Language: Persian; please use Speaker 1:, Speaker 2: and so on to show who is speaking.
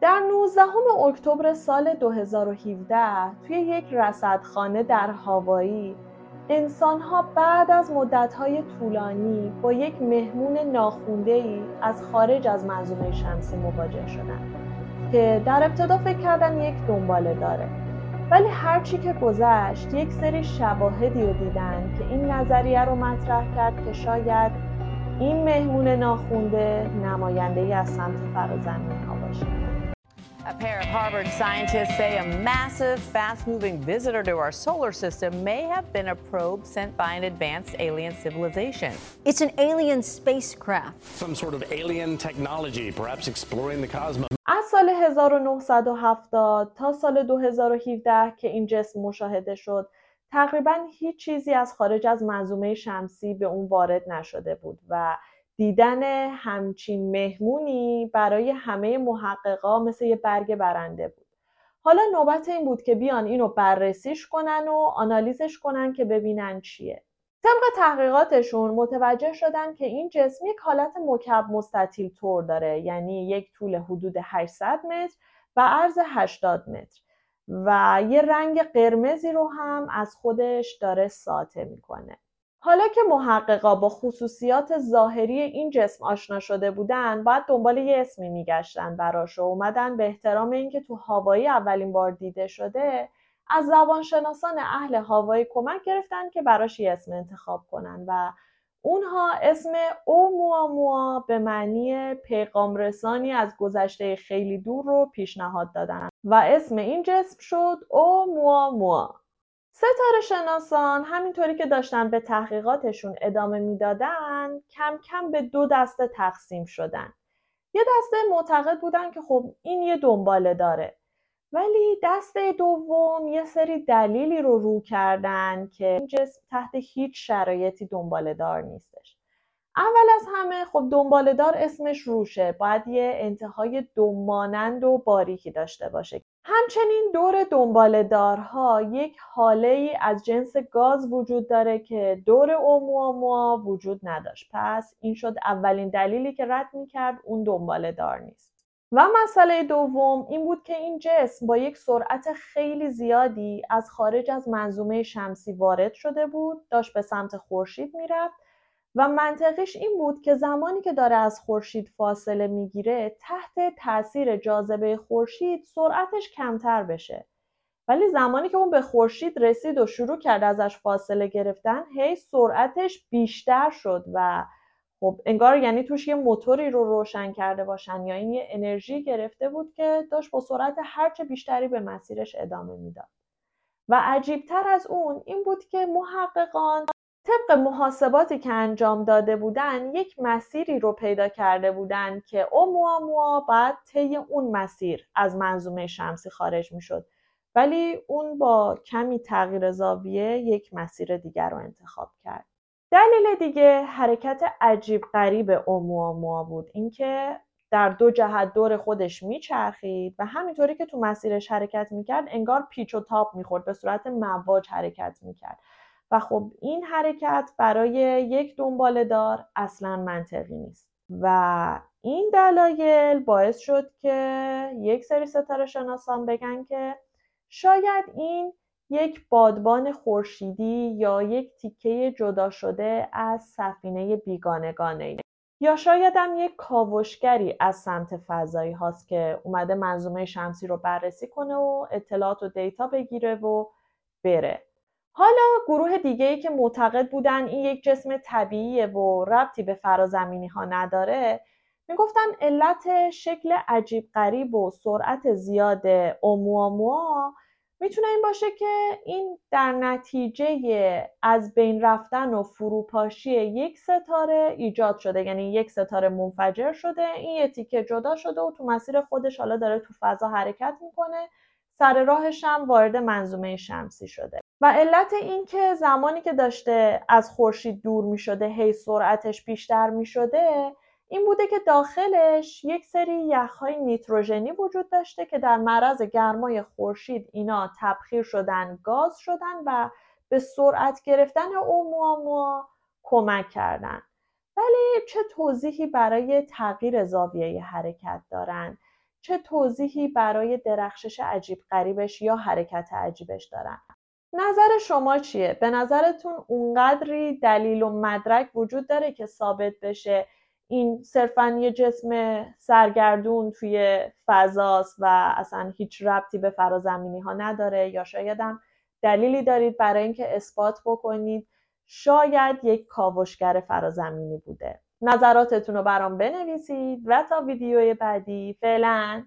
Speaker 1: در 19 اکتبر سال 2017 توی یک رصدخانه در هاوایی انسانها بعد از مدتهای طولانی با یک مهمون ناخونده ای از خارج از منظومه شمسی مواجه شدند که در ابتدا فکر کردن یک دنباله داره. ولی هرچی که گذشت یک سری شواهدی رو دیدن که این نظریه رو مطرح کرد که شاید این مهمون ناخونده نماینده ای از سمت فرازمین ها
Speaker 2: A pair of Harvard scientists say a massive, fast moving visitor to our solar system may have been a probe sent by an advanced alien civilization.
Speaker 3: It's an alien spacecraft.
Speaker 4: Some sort of alien technology, perhaps exploring the cosmos.
Speaker 1: از سال 1970 تا سال 2017 که این جسم مشاهده شد تقریبا هیچ چیزی از خارج از منظومه شمسی به اون وارد نشده بود و دیدن همچین مهمونی برای همه محققا مثل یه برگ برنده بود. حالا نوبت این بود که بیان اینو بررسیش کنن و آنالیزش کنن که ببینن چیه. طبق تحقیقاتشون متوجه شدن که این جسم یک حالت مکعب مستطیل طور داره یعنی یک طول حدود 800 متر و عرض 80 متر و یه رنگ قرمزی رو هم از خودش داره ساطع می‌کنه. حالا که محققا با خصوصیات ظاهری این جسم آشنا شده بودن باید دنبال یه اسمی میگشتن براش و اومدن به احترام اینکه تو هوایی اولین بار دیده شده از زبانشناسان اهل هاوایی کمک گرفتن که براش یه اسم انتخاب کنن و اونها اسم او موا موا به معنی پیغام رسانی از گذشته خیلی دور رو پیشنهاد دادن و اسم این جسم شد او موا موا ستاره شناسان همینطوری که داشتن به تحقیقاتشون ادامه می‌دادن کم کم به دو دسته تقسیم شدن. یه دسته معتقد بودن که خب این یه دنباله داره ولی دسته دوم یه سری دلیلی رو رو کردن که این جسم تحت هیچ شرایطی دنباله دار نیستش. اول از همه خب دنباله دار اسمش روشه. باید یه انتهای دمانند و باریکی داشته باشه. همچنین دور دنباله دارها یک حاله ای از جنس گاز وجود داره که دور اومواموا وجود نداشت. پس این شد اولین دلیلی که رد می‌کرد اون دنباله دار نیست. و مسئله دوم این بود که این جسم با یک سرعت خیلی زیادی از خارج از منظومه شمسی وارد شده بود داشت به سمت خورشید می‌رفت و منطقیش این بود که زمانی که داره از خورشید فاصله می‌گیره تحت تاثیر جاذبه خورشید سرعتش کمتر بشه. ولی زمانی که اون به خورشید رسید و شروع کرد ازش فاصله گرفتن هی سرعتش بیشتر شد و خب انگار یعنی توش یه موتوری رو روشن کرده باشن یا این یه انرژی گرفته بود که داشت با سرعت هرچه بیشتری به مسیرش ادامه می‌داد. و عجیبتر از اون این بود که محققان طبق محاسباتی که انجام داده بودن یک مسیری رو پیدا کرده بودن که اومواموا باید طی اون مسیر از منظومه شمسی خارج می‌شد. ولی اون با کمی تغییر زاویه یک مسیر دیگر رو انتخاب کرد. دلیل دیگه حرکت عجیب غریب اومواموا بود اینکه در دو جهت دور خودش میچرخید و همینطوری که تو مسیرش حرکت می‌کرد انگار پیچ و تاب می‌خورد به صورت مواج حرکت می‌کرد. و خب این حرکت برای یک دنباله دار اصلا منطقی نیست. و این دلایل باعث شد که یک سری ستاره شناسان بگن که شاید این یک بادبان خورشیدی یا یک تیکه جدا شده از سفینه بیگانگانه یا شاید هم یک کاوشگری از سمت فضایی هاست که اومده منظومه شمسی رو بررسی کنه و اطلاعات و دیتا بگیره و بره. حالا گروه دیگه ای که معتقد بودن این یک جسم طبیعیه و ربطی به فرازمینی ها نداره می‌گفتن علت شکل عجیب غریب و سرعت زیاد اومواموا می‌تونه این باشه که این در نتیجه از بین رفتن و فروپاشی یک ستاره ایجاد شده یعنی یک ستاره منفجر شده این یه تیکه جدا شده و تو مسیر خودش حالا داره تو فضا حرکت می‌کنه سر راهش هم وارد منظومه شمسی شده. و علت این که زمانی که داشته از خورشید دور می شده هی سرعتش بیشتر می شده این بوده که داخلش یک سری یخهای نیتروژنی وجود داشته که در معرض گرمای خورشید اینا تبخیر شدن گاز شدن و به سرعت گرفتن اومواموا کمک کردن. ولی چه توضیحی برای تغییر زاویه حرکت دارن؟ چه توضیحی برای درخشش عجیب غریبش یا حرکت عجیبش دارن؟ نظر شما چیه؟ به نظرتون اونقدری دلیل و مدرک وجود داره که ثابت بشه این صرفا یه جسم سرگردون توی فضاست و اصلا هیچ ربطی به فرازمینی ها نداره یا شاید هم دلیلی دارید برای اینکه اثبات بکنید شاید یک کاوشگر فرازمینی بوده نظراتتون رو برام بنویسید و تا ویدیوی بعدی فعلا